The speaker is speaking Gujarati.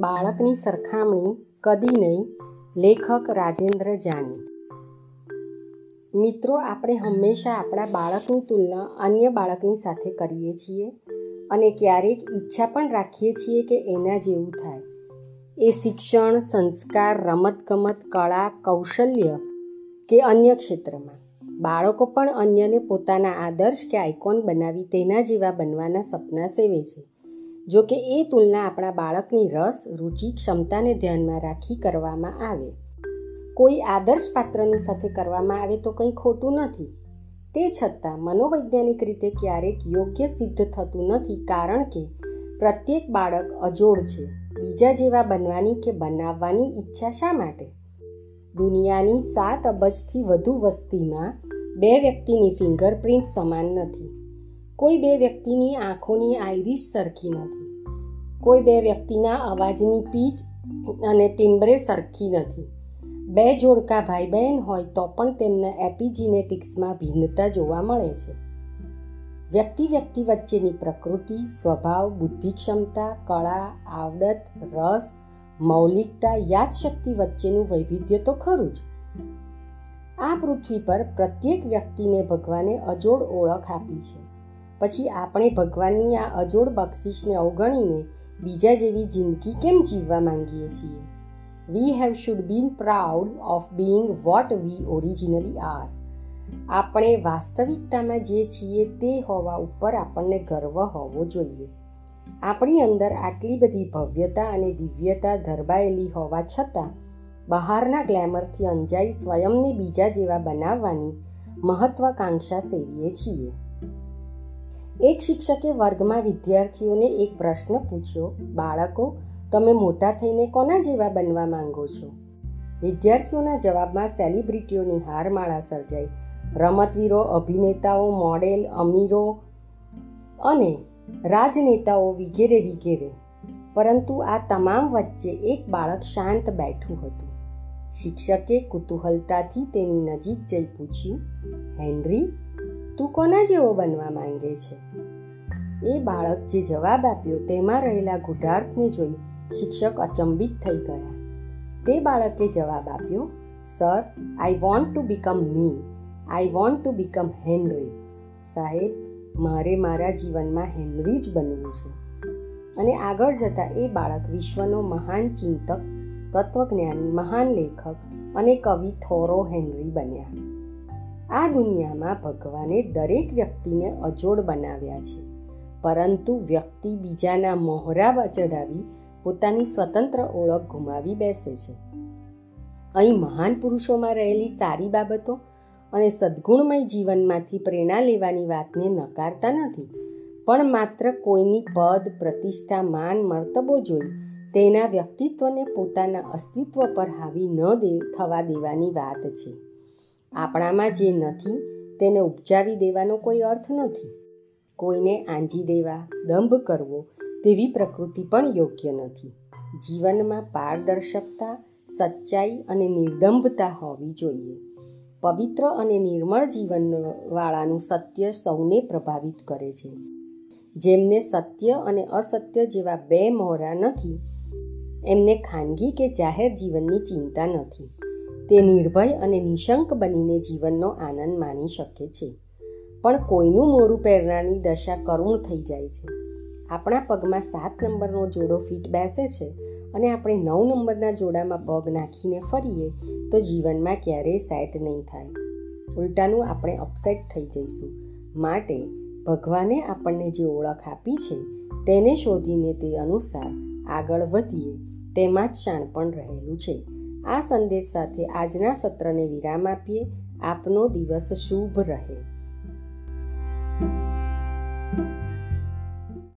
બાળકની સરખામણી કદી નહીં, લેખક રાજેન્દ્ર જાની. મિત્રો, આપણે હંમેશા આપણા બાળકની તુલના અન્ય બાળકની સાથે કરીએ છીએ અને ક્યારેક ઈચ્છા પણ રાખીએ છીએ કે એના જેવું થાય. એ શિક્ષણ, સંસ્કાર, રમતગમત, કળા, કૌશલ્ય કે અન્ય ક્ષેત્રમાં. બાળકો પણ અન્યને પોતાના આદર્શ કે આઇકોન બનાવી તેના જેવા બનવાના સપના સેવે છે. જો કે એ તુલના આપણા બાળકની રસ, રુચિ, ક્ષમતાને ધ્યાનમાં રાખી કરવામાં આવે. કોઈ આદર્શ પાત્રની સાથે કરવામાં આવે તો કંઈ ખોટું નથી. તે છતાં મનોવૈજ્ઞાનિક રીતે ક્યારેક યોગ્ય સિદ્ધ થતું નથી કારણ કે પ્રત્યેક બાળક અજોડ છે, બીજા જેવા બનવાની કે બનાવવાની ઈચ્છા શા માટે? દુનિયાની સાત અબજથી વધુ વસ્તીમાં બે વ્યક્તિની ફિંગરપ્રિન્ટ સમાન નથી. કોઈ બે વ્યક્તિની આંખોની આઈરિશ સરખી નથી. કોઈ બે વ્યક્તિના અવાજની પીચ અને ટિમ્બ્રે સરખી નથી. બે જોડકા ભાઈ બહેન હોય તો પણ તેમના એપિજીનેટિક્સમાં ભિન્નતા જોવા મળે છે. વ્યક્તિ વ્યક્તિ વચ્ચેની પ્રકૃતિ, સ્વભાવ બુદ્ધિ ક્ષમતા કળા, આવડત, રસ, મૌલિકતા, યાદશક્તિ વચ્ચેનું વૈવિધ્ય તો ખરું જ. આ પૃથ્વી પર પ્રત્યેક વ્યક્તિને ભગવાને અજોડ ઓળખ આપી છે. પછી આપણે ભગવાનની આ અજોડ બક્ષિસને અવગણીને બીજા જેવી જિંદગી કેમ જીવવા માંગીએ છીએ? We have should been proud of being what we originally are આપણે વાસ્તવિકતામાં જે છીએ તે હોવા ઉપર આપણને ગર્વ હોવો જોઈએ. આપણી અંદર આટલી બધી ભવ્યતા અને દિવ્યતા ધરબાયેલી હોવા છતાં, બહારના ગ્લેમરથી અંજાઈ સ્વયંને બીજા જેવા બનાવવાની મહત્વાકાંક્ષા સેવીએ છીએ. એક શિક્ષકે વર્ગમાં વિદ્યાર્થીઓને એક પ્રશ્ન પૂછ્યો, બાળકો, તમે મોટા થઈને કોના જેવા બનવા માંગો છો? વિદ્યાર્થીઓના જવાબમાં સેલિબ્રિટીઓની હારમાળા સર્જાઈ. રમતવીરો, અભિનેતાઓ, મોડેલ, અમીરો અને રાજનેતાઓ વગેરે વગેરે. પરંતુ આ તમામ વચ્ચે એક બાળક શાંત બેઠું હતું. શિક્ષકે કુતૂહલતાથી તેની નજીક જઈ પૂછ્યું, હેનરી તું કોના જેવો બનવા માંગે છે? એ બાળક જે જવાબ આપ્યો તેમાં રહેલા ગુઢાર્થને જોઈ શિક્ષક અચંબિત થઈ ગયા. તે બાળકે જવાબ આપ્યો, sir I want to become me I want to become Henry સાહેબ, મારે મારા જીવનમાં હેનરી જ બનવું છે. અને આગળ જતાં એ બાળક વિશ્વનો મહાન ચિંતક, તત્વજ્ઞાની, મહાન લેખક અને કવિ થોરો હેનરી બન્યા. આ દુનિયામાં ભગવાને દરેક વ્યક્તિને અજોડ બનાવ્યા છે. પરંતુ વ્યક્તિ બીજાના મોહરા ચડાવી પોતાની સ્વતંત્ર ઓળખ ગુમાવી બેસે છે. અહીં મહાન પુરુષોમાં રહેલી સારી બાબતો અને સદગુણમય જીવનમાંથી પ્રેરણા લેવાની વાતને નકારતા નથી. પણ માત્ર કોઈની પદ, પ્રતિષ્ઠા, માન, મર્તબો જોઈ તેના વ્યક્તિત્વને પોતાના અસ્તિત્વ પર હાવી ન દે, થવા દેવાની વાત છે. આપણામાં જે નથી, તેને ઉપજાવી દેવાનો કોઈ અર્થ નથી. કોઈને આંજી દેવા, દંભ કરવો તેવી પ્રકૃતિ પણ યોગ્ય નથી. જીવનમાં પારદર્શકતા, સચ્ચાઈ અને નિર્દંભતા હોવી જોઈએ. પવિત્ર અને નિર્મળ જીવનવાળાનું સત્ય સૌને પ્રભાવિત કરે છે. જેમને સત્ય અને અસત્ય જેવા બે મોહરા નથી, એમને ખાનગી કે જાહેર જીવનની ચિંતા નથી. તે નિર્ભય અને નિશંક બનીને જીવનનો આનંદ માણી શકે છે. પણ કોઈનું મોરું પહેરનારની દશા કરુણ થઈ જાય છે. આપણા પગમાં સાત નંબરનો જોડો ફીટ બેસે છે અને આપણે નવ નંબરના જોડામાં પગ નાખીને ફરીએ તો જીવનમાં ક્યારેય સેટ નહીં થાય. ઉલટાનું આપણે અપસેટ થઈ જઈશું. માટે ભગવાને આપણને જે ઓળખ આપી છે તેને શોધીને તે અનુસાર આગળ વધીએ. તેમાં જ શાણપણ રહેલું છે. આ સંદેશ સાથે આજના સત્રને વિરામ આપીએ. આપનો દિવસ શુભ રહે.